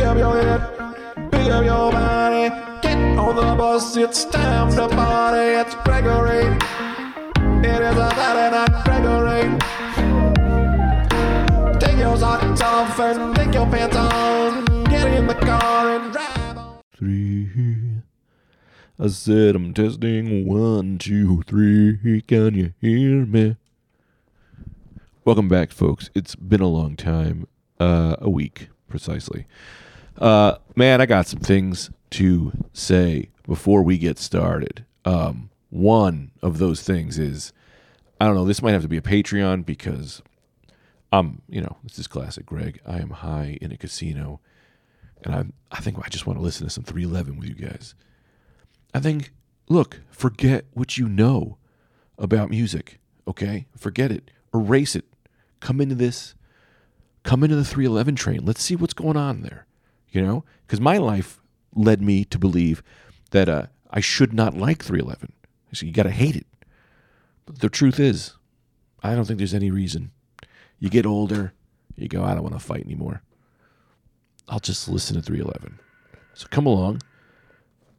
Pick up your head, pick up your body. Get on the bus, it's time to party. It's Gregory. It is a Saturday night, Gregory. Take your socks off and take your pants on. Get in the car and drive on. three. I said I'm testing one, two, three. Can you hear me? Welcome back, folks. It's been a long time, uh, a week precisely. Uh, man, I got some things to say before we get started. Um, one of those things is, I don't know. This might have to be a Patreon because I'm, you know, this is classic, Greg. I am high in a casino and I I think I just want to listen to some 311 with you guys. I think look, forget what you know about music, okay? Forget it. Erase it. Come into this come into the 311 train. Let's see what's going on there. You know? Cuz my life led me to believe that uh, I should not like 311. So you got to hate it. But the truth is, I don't think there's any reason. You get older, you go, I don't want to fight anymore. I'll just listen to 311. So come along.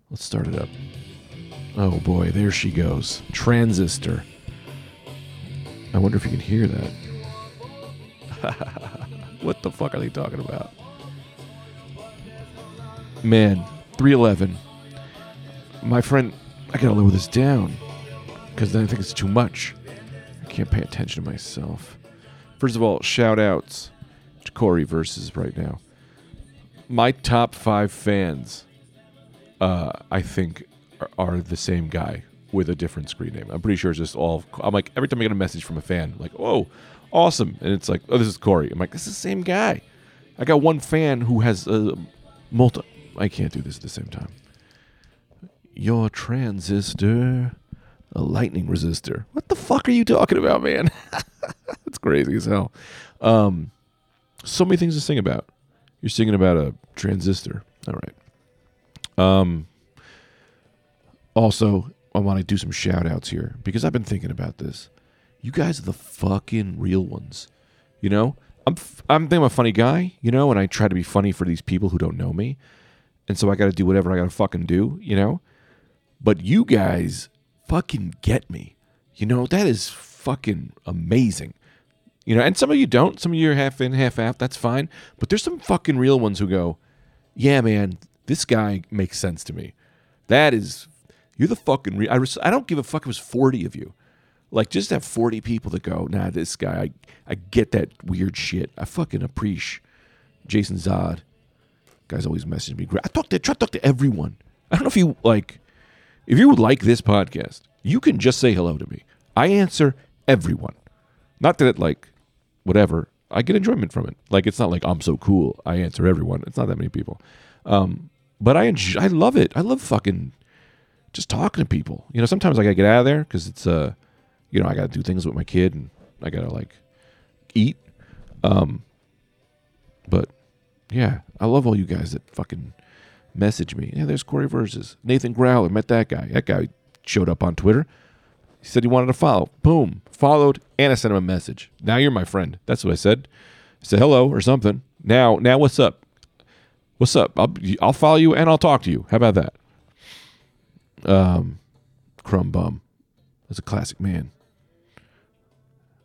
Let's start it up. Oh boy, there she goes. Transistor. I wonder if you can hear that. what the fuck are they talking about? Man, 311. My friend, I gotta lower this down because then I think it's too much. I can't pay attention to myself. First of all, shout outs to Corey versus right now my top five fans, uh, I think, are, are the same guy with a different screen name. I'm pretty sure it's just all. I'm like every time I get a message from a fan, like, "Oh, awesome!" and it's like, "Oh, this is Corey." I'm like, "This is the same guy." I got one fan who has a multi. I can't do this at the same time. Your transistor, a lightning resistor. What the fuck are you talking about, man? That's crazy as hell. Um, so many things to sing about. You're singing about a transistor. All right. Um also, I want to do some shout outs here because I've been thinking about this. You guys are the fucking real ones. You know? I'm f- I'm I'm a funny guy, you know, and I try to be funny for these people who don't know me. And so I got to do whatever I got to fucking do, you know? But you guys fucking get me. You know, that is fucking amazing. You know, and some of you don't. Some of you are half in, half out. That's fine. But there's some fucking real ones who go, yeah, man, this guy makes sense to me. That is, you're the fucking real. I, res- I don't give a fuck if it was 40 of you. Like, just have 40 people that go, nah, this guy, I, I get that weird shit. I fucking appreciate Jason Zod. Guys always message me. I talk to, try to talk to everyone. I don't know if you like, if you would like this podcast, you can just say hello to me. I answer everyone. Not that it like whatever. I get enjoyment from it. Like it's not like I'm so cool. I answer everyone. It's not that many people. Um, but I enjoy, I love it. I love fucking just talking to people. You know, sometimes I gotta get out of there because it's uh, you know, I gotta do things with my kid and I gotta like eat. Um, but yeah, I love all you guys that fucking message me. Yeah, there's Corey versus Nathan Growler. Met that guy. That guy showed up on Twitter. He said he wanted to follow. Boom. Followed and I sent him a message. Now you're my friend. That's what I said. I said hello or something. Now, now what's up? What's up? I'll I'll follow you and I'll talk to you. How about that? Um, Crumb Bum. That's a classic man.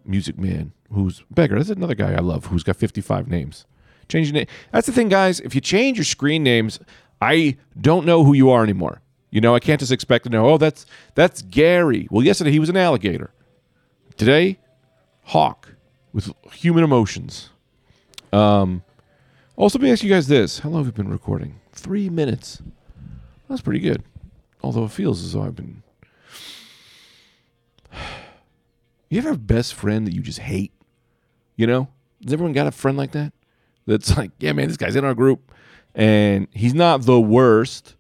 Music man. Who's Beggar? That's another guy I love who's got 55 names. Change your name. That's the thing, guys. If you change your screen names, I don't know who you are anymore. You know, I can't just expect to know, oh, that's that's Gary. Well, yesterday he was an alligator. Today, hawk with human emotions. Um, also, let me ask you guys this: How long have we been recording? Three minutes. That's pretty good. Although it feels as though I've been. You ever have a best friend that you just hate? You know, has everyone got a friend like that? That's like, yeah, man, this guy's in our group, and he's not the worst,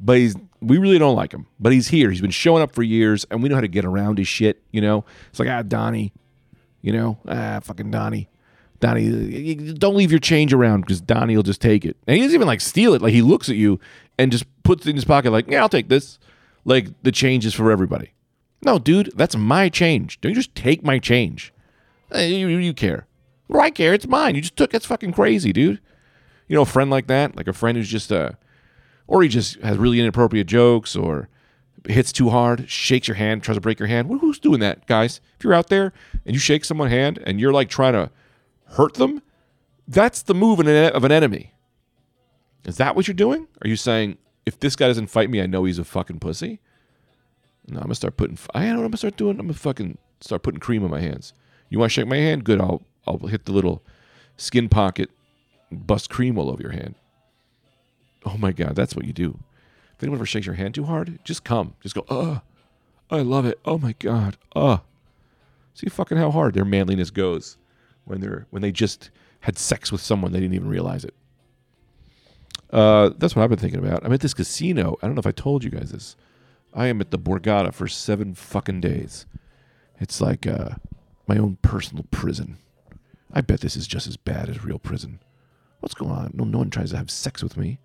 but he's we really don't like him. But he's here. He's been showing up for years, and we know how to get around his shit. You know, it's like ah, Donnie. You know, ah, fucking Donnie. Donnie, don't leave your change around because Donnie will just take it. And he doesn't even like steal it. Like he looks at you and just puts it in his pocket, like, yeah, I'll take this. Like the change is for everybody. No, dude, that's my change. Don't you just take my change? You, you care. Well, I care. It's mine. You just took. That's fucking crazy, dude. You know, a friend like that, like a friend who's just uh or he just has really inappropriate jokes or hits too hard, shakes your hand, tries to break your hand. Who's doing that, guys? If you're out there and you shake someone's hand and you're like trying to hurt them, that's the move of an enemy. Is that what you're doing? Are you saying if this guy doesn't fight me, I know he's a fucking pussy? No, I'm gonna start putting. I know what I'm gonna start doing. I'm gonna fucking start putting cream on my hands. You want to shake my hand? Good. I'll I'll hit the little skin pocket, bust cream all over your hand. Oh my god, that's what you do. If anyone ever shakes your hand too hard, just come. Just go. Uh, I love it. Oh my god. Uh. See fucking how hard their manliness goes when they're when they just had sex with someone they didn't even realize it. Uh, that's what I've been thinking about. I'm at this casino. I don't know if I told you guys this. I am at the Borgata for seven fucking days. It's like uh, my own personal prison. I bet this is just as bad as real prison. What's going on? No, no one tries to have sex with me.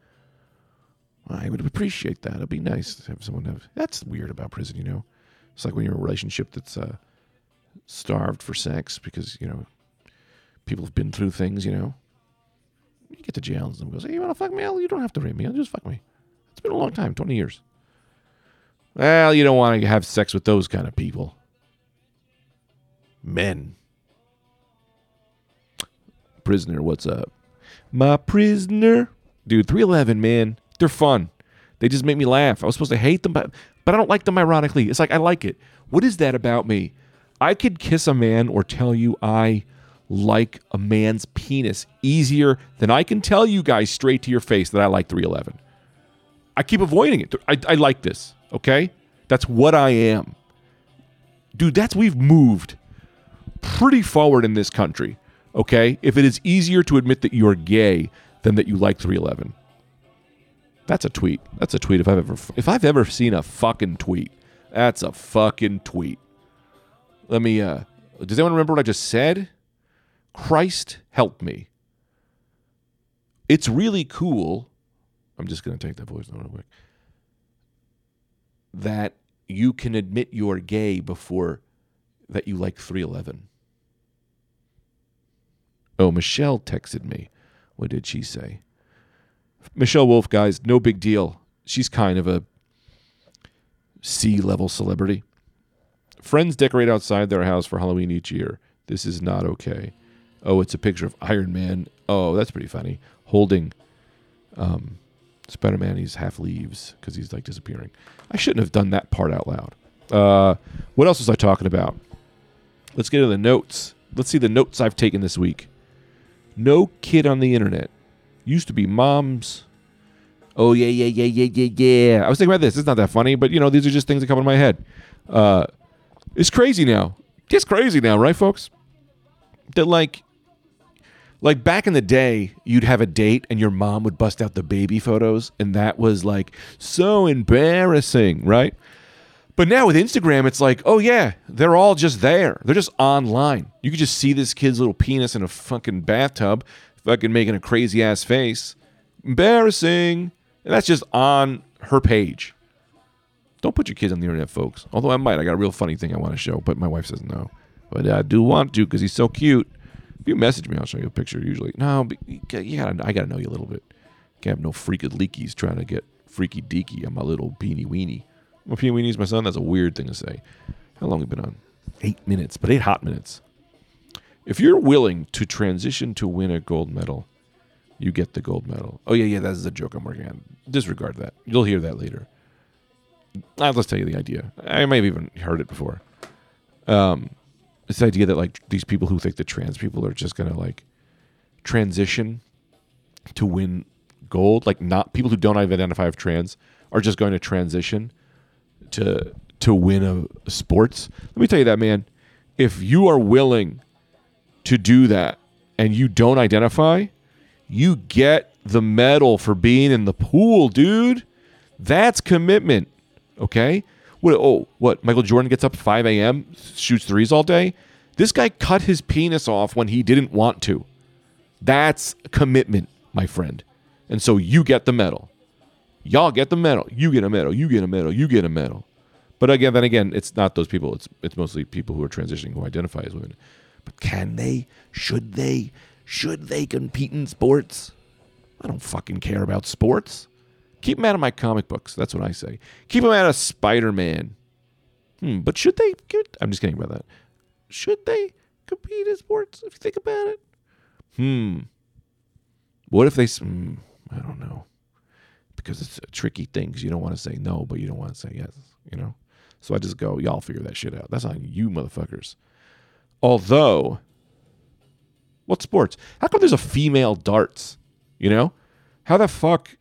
I would appreciate that. It'd be nice to have someone have. That's weird about prison, you know. It's like when you're in a relationship that's uh, starved for sex because you know people have been through things. You know, you get to jail and someone goes, "Hey, you want to fuck me? Well, you don't have to rape me. Just fuck me." It's been a long time, twenty years. Well, you don't want to have sex with those kind of people. Men. Prisoner, what's up? My prisoner. Dude, 311, man. They're fun. They just make me laugh. I was supposed to hate them, but but I don't like them ironically. It's like I like it. What is that about me? I could kiss a man or tell you I like a man's penis easier than I can tell you guys straight to your face that I like 311. I keep avoiding it. I, I like this, okay? That's what I am. Dude, that's we've moved pretty forward in this country, okay? If it is easier to admit that you're gay than that you like 311. That's a tweet. That's a tweet if I've ever if I've ever seen a fucking tweet. That's a fucking tweet. Let me uh does anyone remember what I just said? Christ help me. It's really cool. I'm just going to take that voice note real quick. That you can admit you're gay before that you like 311. Oh, Michelle texted me. What did she say? Michelle Wolf, guys, no big deal. She's kind of a C level celebrity. Friends decorate outside their house for Halloween each year. This is not okay. Oh, it's a picture of Iron Man. Oh, that's pretty funny. Holding um, Spider Man. He's half leaves because he's like disappearing. I shouldn't have done that part out loud. Uh, what else was I talking about? Let's get to the notes. Let's see the notes I've taken this week. No kid on the internet. Used to be mom's. Oh yeah, yeah, yeah, yeah, yeah, yeah. I was thinking about this. It's not that funny, but you know, these are just things that come in my head. Uh, it's crazy now. It's crazy now, right, folks? That like, like back in the day, you'd have a date and your mom would bust out the baby photos, and that was like so embarrassing, right? But now with Instagram, it's like, oh yeah, they're all just there. They're just online. You could just see this kid's little penis in a fucking bathtub, fucking making a crazy ass face. Embarrassing. And that's just on her page. Don't put your kids on the internet, folks. Although I might. I got a real funny thing I want to show, but my wife says no. But I do want to because he's so cute. If you message me, I'll show you a picture usually. No, but gotta- I got to know you a little bit. Can't have no freaky leakies trying to get freaky deaky on my little beanie weenie. My peenie weenie's my son. That's a weird thing to say. How long have we been on? Eight minutes, but eight hot minutes. If you're willing to transition to win a gold medal, you get the gold medal. Oh yeah, yeah, that's a joke I'm working on. Disregard that. You'll hear that later. Uh, let's tell you the idea. I may have even heard it before. Um, it's the idea that like these people who think that trans people are just gonna like transition to win gold, like not people who don't identify as trans are just going to transition to to win a, sports. Let me tell you that, man. If you are willing to do that and you don't identify, you get the medal for being in the pool, dude. That's commitment. Okay? What oh, what? Michael Jordan gets up at 5 a.m., shoots threes all day. This guy cut his penis off when he didn't want to. That's commitment, my friend. And so you get the medal. Y'all get the medal. You get a medal. You get a medal. You get a medal. But again, then again, it's not those people. It's it's mostly people who are transitioning who identify as women. But can they? Should they? Should they compete in sports? I don't fucking care about sports. Keep them out of my comic books. That's what I say. Keep them out of Spider Man. Hmm, but should they? I'm just kidding about that. Should they compete in sports if you think about it? Hmm. What if they? Hmm, I don't know. Because it's a tricky thing. Because you don't want to say no, but you don't want to say yes. You know. So I just go, y'all figure that shit out. That's on you, motherfuckers. Although, what sports? How come there's a female darts? You know, how the fuck?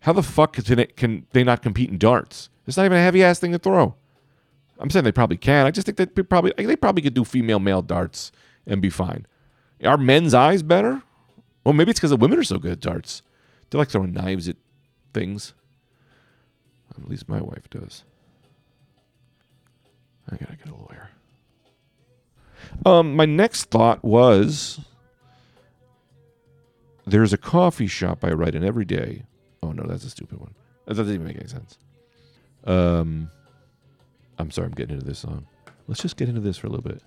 How the fuck can, it, can they not compete in darts? It's not even a heavy ass thing to throw. I'm saying they probably can. I just think that they probably they probably could do female male darts and be fine. Are men's eyes better? Well, maybe it's because the women are so good at darts. They're like throwing knives at things. At least my wife does. I gotta get a lawyer. Um, my next thought was there's a coffee shop I write in every day. Oh no, that's a stupid one. That doesn't even make any sense. Um, I'm sorry, I'm getting into this song. Let's just get into this for a little bit.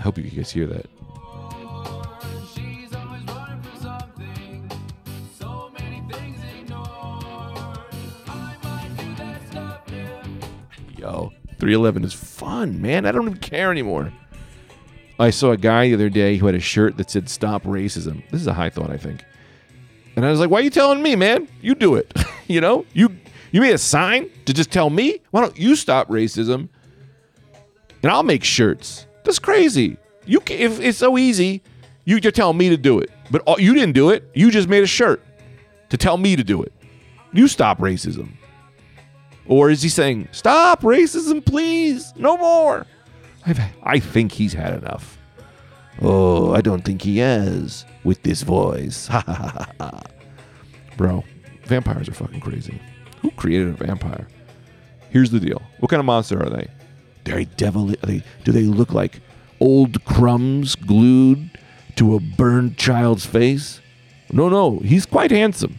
I hope you guys hear that. Yo, 311 is fun, man. I don't even care anymore. I saw a guy the other day who had a shirt that said "Stop Racism." This is a high thought, I think. And I was like, "Why are you telling me, man? You do it. you know, you you made a sign to just tell me. Why don't you stop racism? And I'll make shirts. That's crazy. You ca if it's so easy, you just tell me to do it. But all, you didn't do it. You just made a shirt to tell me to do it. You stop racism. Or is he saying, stop racism, please? No more. I've, I think he's had enough. Oh, I don't think he has with this voice. Bro, vampires are fucking crazy. Who created a vampire? Here's the deal. What kind of monster are they? They're devil. Are they, do they look like old crumbs glued to a burned child's face? No, no. He's quite handsome.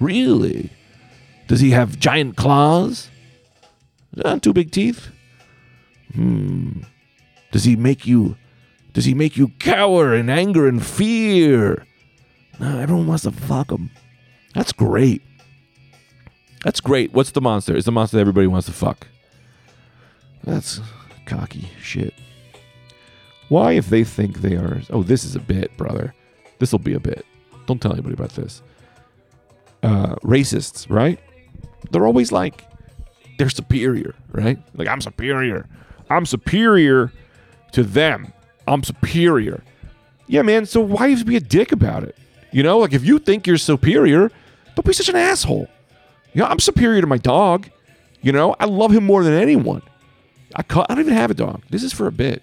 Really? Does he have giant claws? Uh, two big teeth? Hmm. Does he make you does he make you cower in anger and fear? No, everyone wants to fuck him. That's great. That's great. What's the monster? Is the monster everybody wants to fuck? That's cocky shit. Why, if they think they are. Oh, this is a bit, brother. This will be a bit. Don't tell anybody about this. Uh, racists, right? They're always like, they're superior, right? Like, I'm superior. I'm superior to them. I'm superior. Yeah, man. So why even be a dick about it? You know, like if you think you're superior, don't be such an asshole. You know, I'm superior to my dog. You know, I love him more than anyone. I, ca- I don't even have a dog. This is for a bit.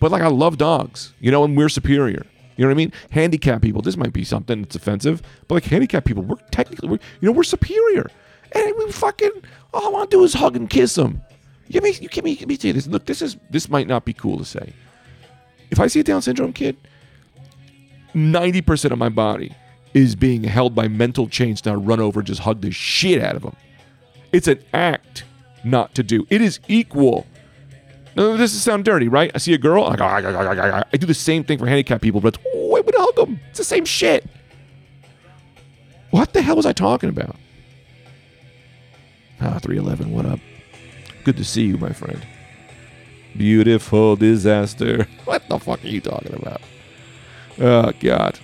But like, I love dogs, you know, and we're superior. You know what I mean? Handicapped people, this might be something that's offensive, but like handicapped people, we're technically, we're, you know, we're superior. And we fucking, all I want to do is hug and kiss them. You me, you give me, give me you this. Look, this is, this might not be cool to say. If I see a Down syndrome kid, 90% of my body is being held by mental chains to run over and just hug the shit out of them. It's an act not to do. It is equal. Now, this is sound dirty, right? I see a girl, I go, "Ah, ah, ah, ah, ah." I do the same thing for handicapped people, but it's, oh, I hug them. It's the same shit. What the hell was I talking about? Ah, 311, what up? Good to see you, my friend. Beautiful disaster. What the fuck are you talking about? Oh, God.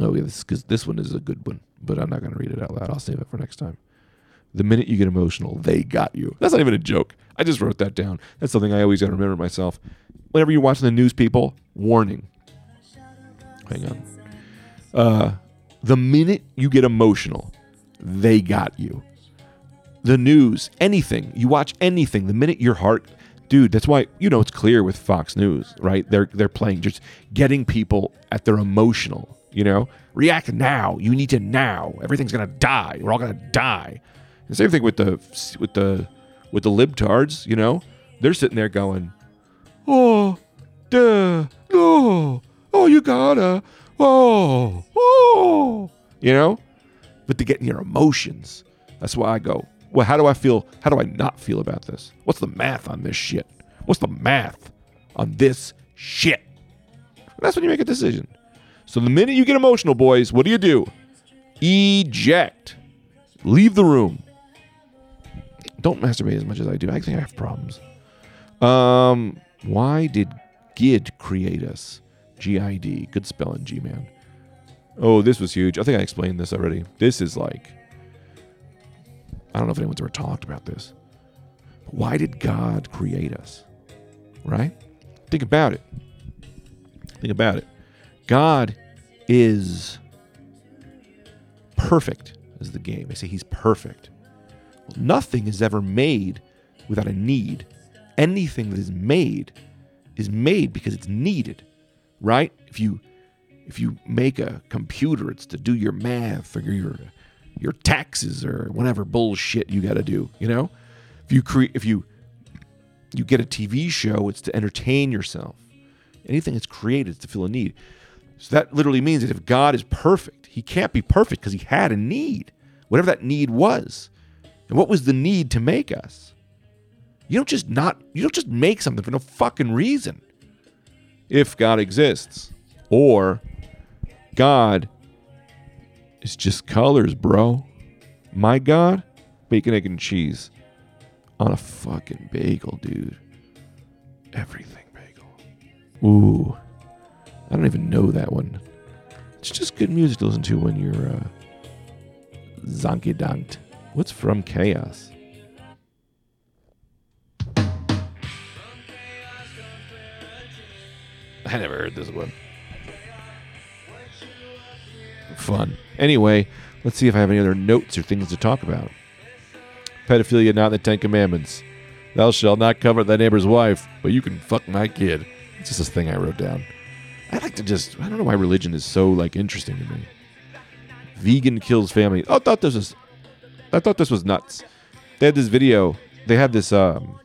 Oh, yeah, this, cause this one is a good one, but I'm not going to read it out loud. I'll save it for next time. The minute you get emotional, they got you. That's not even a joke. I just wrote that down. That's something I always got to remember myself. Whenever you're watching the news, people, warning. Hang on. Uh, the minute you get emotional, they got you. The news, anything, you watch anything, the minute your heart, dude, that's why, you know, it's clear with Fox News, right? They're, they're playing, just getting people at their emotional, you know? React now. You need to now. Everything's going to die. We're all going to die. The same thing with the, with the, with the libtards, you know? They're sitting there going, oh, duh, no, oh, you gotta, oh, oh, you know? but to get in your emotions. That's why I go, well, how do I feel? How do I not feel about this? What's the math on this shit? What's the math on this shit? That's when you make a decision. So the minute you get emotional, boys, what do you do? Eject. Leave the room. Don't masturbate as much as I do. I think I have problems. Um, why did GID create us? G I D. Good spelling, G man. Oh, this was huge. I think I explained this already. This is like, I don't know if anyone's ever talked about this. Why did God create us? Right? Think about it. Think about it. God is perfect, is the game. They say he's perfect. Nothing is ever made without a need. Anything that is made is made because it's needed, right? If you if you make a computer, it's to do your math or your your taxes or whatever bullshit you got to do. You know, if you create if you you get a TV show, it's to entertain yourself. Anything that's created is to fill a need. So that literally means that if God is perfect, he can't be perfect because he had a need, whatever that need was. And what was the need to make us? You don't just not you don't just make something for no fucking reason. If God exists or God is just colors, bro. My God, bacon, egg, and cheese on a fucking bagel, dude. Everything bagel. Ooh, I don't even know that one. It's just good music to listen to when you're uh, zonky donked. What's from chaos? I never heard this one. Fun. Anyway, let's see if I have any other notes or things to talk about. Pedophilia not in the Ten Commandments. Thou shalt not covet thy neighbor's wife, but you can fuck my kid. It's just this thing I wrote down. I like to just I don't know why religion is so like interesting to me. Vegan kills family. Oh, I thought this was I thought this was nuts. They had this video. They had this um,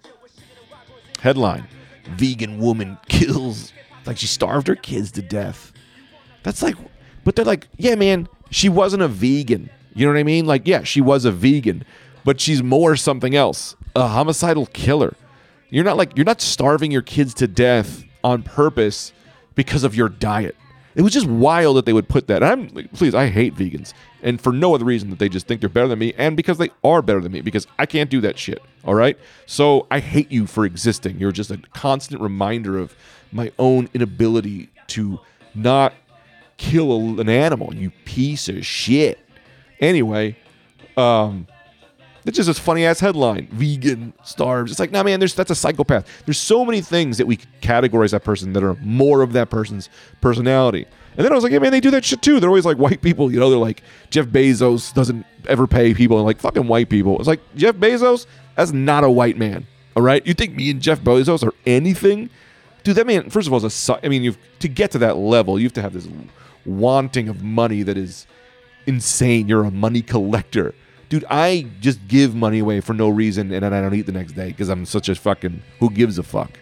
headline: "Vegan woman kills like she starved her kids to death." That's like, but they're like, yeah, man, she wasn't a vegan. You know what I mean? Like, yeah, she was a vegan, but she's more something else. A homicidal killer. You're not like you're not starving your kids to death on purpose because of your diet. It was just wild that they would put that. I'm like, please, I hate vegans, and for no other reason that they just think they're better than me, and because they are better than me, because I can't do that shit. All right, so I hate you for existing. You're just a constant reminder of my own inability to not kill a, an animal. You piece of shit. Anyway, um, it's just a funny ass headline: "Vegan starves." It's like, nah, man. There's that's a psychopath. There's so many things that we categorize that person that are more of that person's personality. And then I was like, yeah, man, they do that shit too. They're always like white people, you know. They're like Jeff Bezos doesn't ever pay people, and like fucking white people. It's like Jeff Bezos, that's not a white man. All right, you think me and Jeff Bezos are anything? Dude, that man. First of all, is a. I mean, you've to get to that level, you have to have this wanting of money that is insane. You're a money collector. Dude, I just give money away for no reason and then I don't eat the next day because I'm such a fucking who gives a fuck.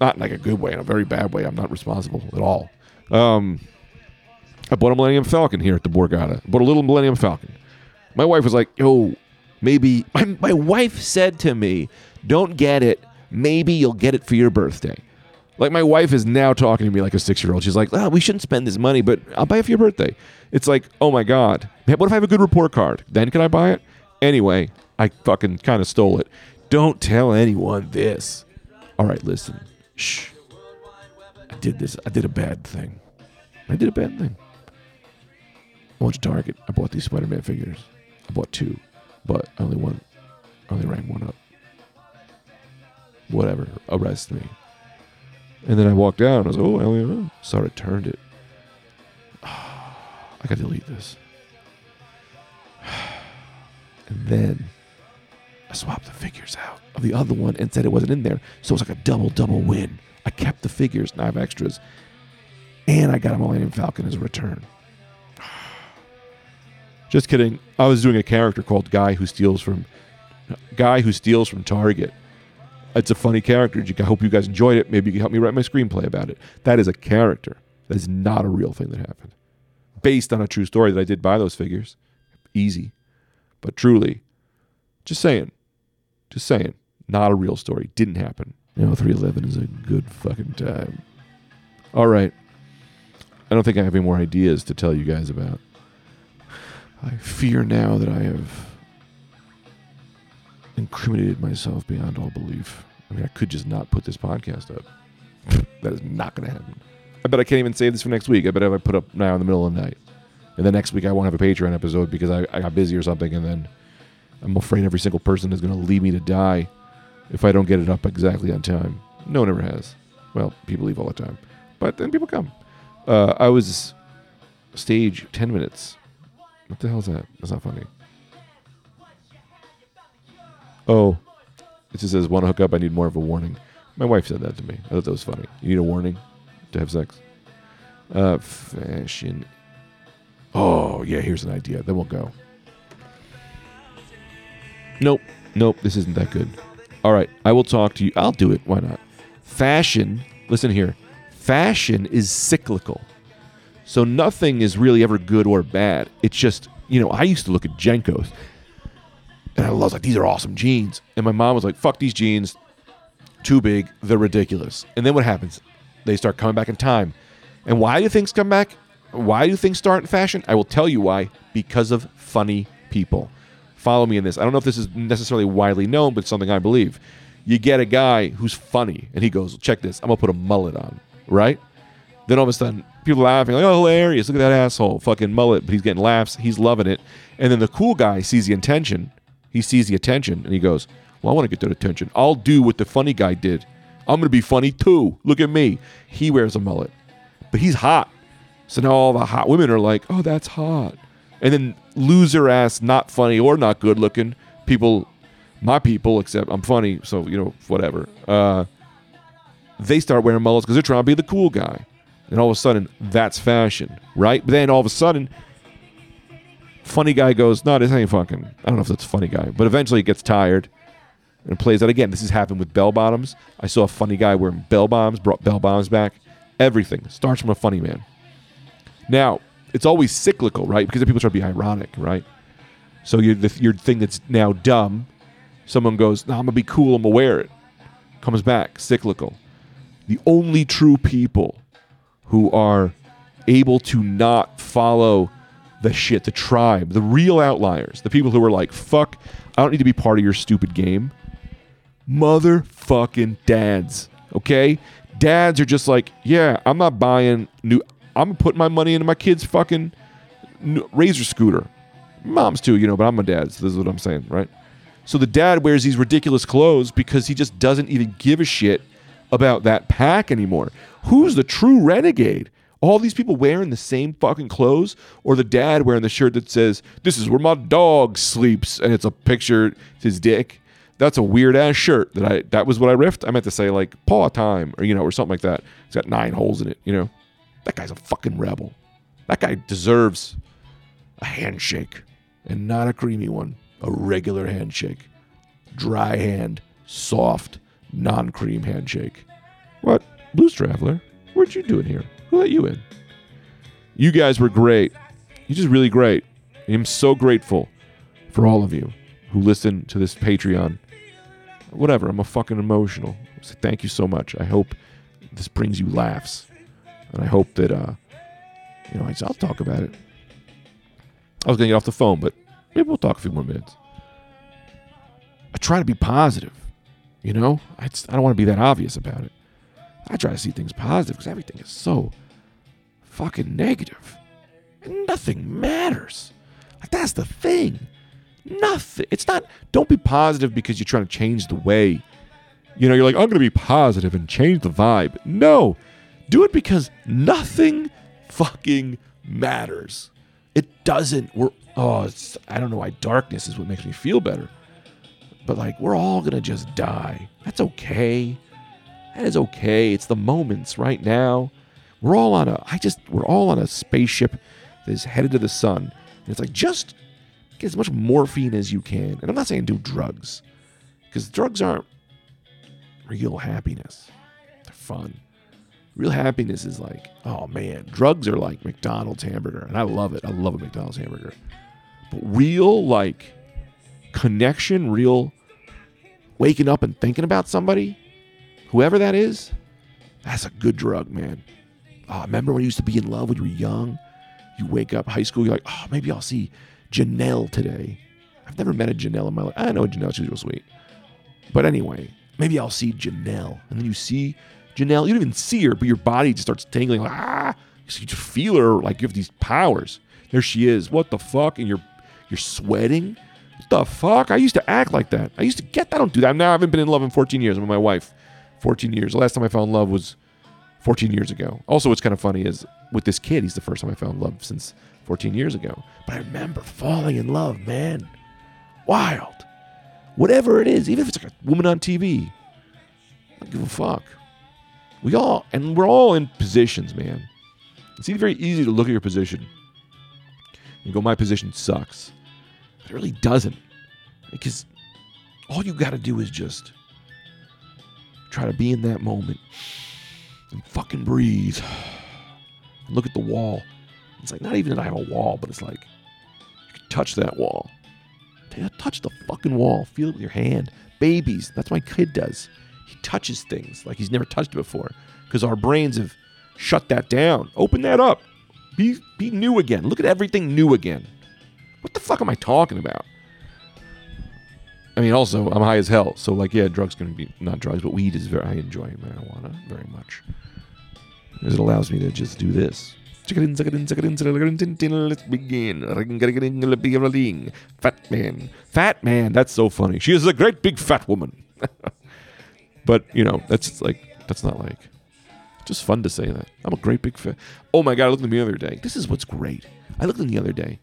Not in like a good way, in a very bad way. I'm not responsible at all. Um, I bought a Millennium Falcon here at the Borgata. Bought a little Millennium Falcon. My wife was like, yo, maybe. My, my wife said to me, don't get it. Maybe you'll get it for your birthday. Like my wife is now talking to me like a six year old. She's like, oh, we shouldn't spend this money, but I'll buy it for your birthday. It's like, oh my God. What if I have a good report card? Then can I buy it? Anyway, I fucking kind of stole it. Don't tell anyone this. All right, listen. Shh. I did this. I did a bad thing. I did a bad thing. I went to Target. I bought these Spider Man figures. I bought two, but I only one. I only rang one up. Whatever. Arrest me. And then I walked out I was like, oh, so I returned it. I gotta delete this. And then I swapped the figures out of the other one and said it wasn't in there. So it was like a double, double win. I kept the figures, and I have extras. And I got a Millennium Falcon as a return. Just kidding. I was doing a character called Guy Who Steals from Guy Who Steals from Target. It's a funny character. I hope you guys enjoyed it. Maybe you can help me write my screenplay about it. That is a character. That is not a real thing that happened. Based on a true story that I did buy those figures. easy. But truly, just saying, just saying, not a real story. Didn't happen. You know, 311 is a good fucking time. All right. I don't think I have any more ideas to tell you guys about. I fear now that I have incriminated myself beyond all belief. I mean, I could just not put this podcast up. that is not going to happen. I bet I can't even save this for next week. I bet if I put up now in the middle of the night, and then next week I won't have a Patreon episode because I, I got busy or something, and then I'm afraid every single person is going to leave me to die if I don't get it up exactly on time. No one ever has. Well, people leave all the time, but then people come. Uh, I was stage ten minutes. What the hell is that? That's not funny. Oh, it just says, "Want to hook up? I need more of a warning." My wife said that to me. I thought that was funny. You need a warning to have sex. Uh, fashion. Oh yeah, here's an idea. Then we'll go. Nope, nope. This isn't that good. All right, I will talk to you. I'll do it. Why not? Fashion. Listen here. Fashion is cyclical. So nothing is really ever good or bad. It's just, you know, I used to look at JNCOs was like, these are awesome jeans. And my mom was like, fuck these jeans. Too big. They're ridiculous. And then what happens? They start coming back in time. And why do things come back? Why do things start in fashion? I will tell you why. Because of funny people. Follow me in this. I don't know if this is necessarily widely known, but something I believe. You get a guy who's funny, and he goes, check this. I'm going to put a mullet on, right? Then all of a sudden, people laughing, like, oh, hilarious. Look at that asshole. Fucking mullet. But he's getting laughs. He's loving it. And then the cool guy sees the intention. He sees the attention and he goes, well, I want to get that attention. I'll do what the funny guy did. I'm going to be funny too. Look at me. He wears a mullet, but he's hot. So now all the hot women are like, oh, that's hot. And then loser ass, not funny or not good looking people, my people, except I'm funny, so, you know, whatever. Uh, they start wearing mullets because they're trying to be the cool guy. And all of a sudden, that's fashion, right? But then all of a sudden, funny guy goes, no, this ain't fucking. I don't know if that's a funny guy, but eventually it gets tired and plays out again. This has happened with bell bottoms. I saw a funny guy wearing bell bottoms, brought bell bottoms back. Everything starts from a funny man. Now, it's always cyclical, right? Because people try to be ironic, right? So your the, your thing that's now dumb, someone goes, "No, I'm gonna be cool. I'm gonna wear it." Comes back, cyclical. The only true people who are able to not follow the shit, the tribe, the real outliers, the people who are like, "Fuck, I don't need to be part of your stupid game." Motherfucking dads, okay? Dads are just like, "Yeah, I'm not buying new. I'm putting my money into my kid's fucking razor scooter." Moms too, you know, but I'm a dad, so this is what I'm saying, right? So the dad wears these ridiculous clothes because he just doesn't even give a shit about that pack anymore. Who's the true renegade? All these people wearing the same fucking clothes, or the dad wearing the shirt that says, This is where my dog sleeps, and it's a picture, it's his dick. That's a weird ass shirt that I that was what I riffed. I meant to say like paw time or you know, or something like that. It's got nine holes in it, you know. That guy's a fucking rebel. That guy deserves a handshake. And not a creamy one. A regular handshake. Dry hand, soft, non cream handshake. What? Blues Traveler? What you doing here? Who let you in? You guys were great. You're just really great. I'm so grateful for all of you who listen to this Patreon. Whatever, I'm a fucking emotional. So thank you so much. I hope this brings you laughs. And I hope that, uh, you know, I'll talk about it. I was going to get off the phone, but maybe we'll talk a few more minutes. I try to be positive, you know? I, just, I don't want to be that obvious about it. I try to see things positive because everything is so fucking negative. And nothing matters. Like, that's the thing. Nothing. It's not, don't be positive because you're trying to change the way. You know, you're like, I'm going to be positive and change the vibe. No, do it because nothing fucking matters. It doesn't. We're oh, I don't know why darkness is what makes me feel better. But like we're all gonna just die. That's okay. That is okay. It's the moments right now. We're all on a I just we're all on a spaceship that is headed to the sun. And it's like just get as much morphine as you can. And I'm not saying do drugs. Because drugs aren't real happiness. They're fun. Real happiness is like, oh man, drugs are like McDonald's hamburger, and I love it. I love a McDonald's hamburger. But real like connection, real waking up and thinking about somebody, whoever that is, that's a good drug, man. Oh, remember when you used to be in love when you were young? You wake up high school, you're like, oh, maybe I'll see Janelle today. I've never met a Janelle in my life. I know Janelle, she's real sweet. But anyway, maybe I'll see Janelle. And then you see Janelle, you don't even see her, but your body just starts tingling, like, ah. So you just feel her like you have these powers. There she is. What the fuck? And you're you're sweating? What the fuck? I used to act like that. I used to get that. I don't do that. Now I haven't been in love in 14 years. With my wife. 14 years. The last time I fell in love was 14 years ago. Also, what's kind of funny is with this kid, he's the first time I fell in love since 14 years ago. But I remember falling in love, man. Wild. Whatever it is, even if it's like a woman on TV, I don't give a fuck. We all, and we're all in positions, man. It's very easy to look at your position and go, my position sucks. It really doesn't. Because all you got to do is just try to be in that moment and fucking breathe and look at the wall. It's like not even that I have a wall, but it's like you can touch that wall. Touch the fucking wall. Feel it with your hand. Babies, that's what my kid does. He touches things like he's never touched it before because our brains have shut that down. Open that up. Be be new again. Look at everything new again. What the fuck am I talking about? I mean, also, I'm high as hell. So, like, yeah, drugs can be not drugs, but weed is very. I enjoy marijuana very much because it allows me to just do this. Let's begin. Fat man, fat man. That's so funny. She is a great big fat woman. but you know, that's like that's not like just fun to say that. I'm a great big fat. Oh my god! I looked in the mirror the other day. This is what's great. I looked in the other day.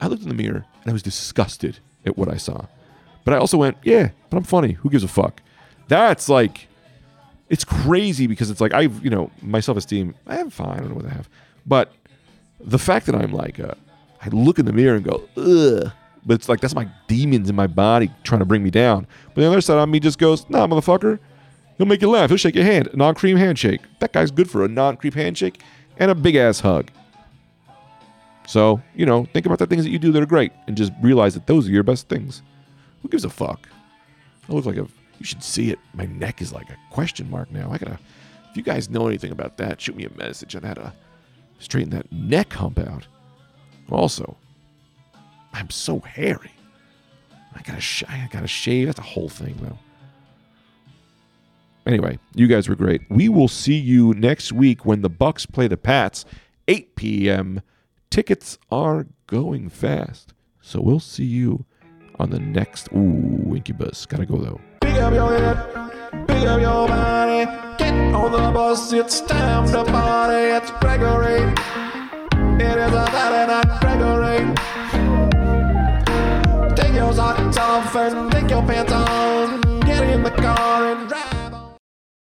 I looked in the mirror and I was disgusted at what I saw. But I also went, yeah, but I'm funny. Who gives a fuck? That's like, it's crazy because it's like I've, you know, my self esteem. I have fine. I don't know what I have, but the fact that I'm like, uh, I look in the mirror and go, ugh. But it's like that's my demons in my body trying to bring me down. But the other side of me just goes, nah, motherfucker. He'll make you laugh. He'll shake your hand. Non cream handshake. That guy's good for a non cream handshake and a big ass hug. So, you know, think about the things that you do that are great and just realize that those are your best things. Who gives a fuck? I look like a. You should see it. My neck is like a question mark now. I gotta. If you guys know anything about that, shoot me a message on how to straighten that neck hump out. Also, I'm so hairy. I gotta. Sh- I gotta shave. That's a whole thing, though. Anyway, you guys were great. We will see you next week when the Bucks play the Pats, 8 p.m. Tickets are going fast, so we'll see you on the next. Ooh, Incubus. Gotta go though. Up your head, up your body, get on the bus, it's time to party. It's Gregory. It is a night, Gregory. Take your socks off and take your pants on. Get in the car and.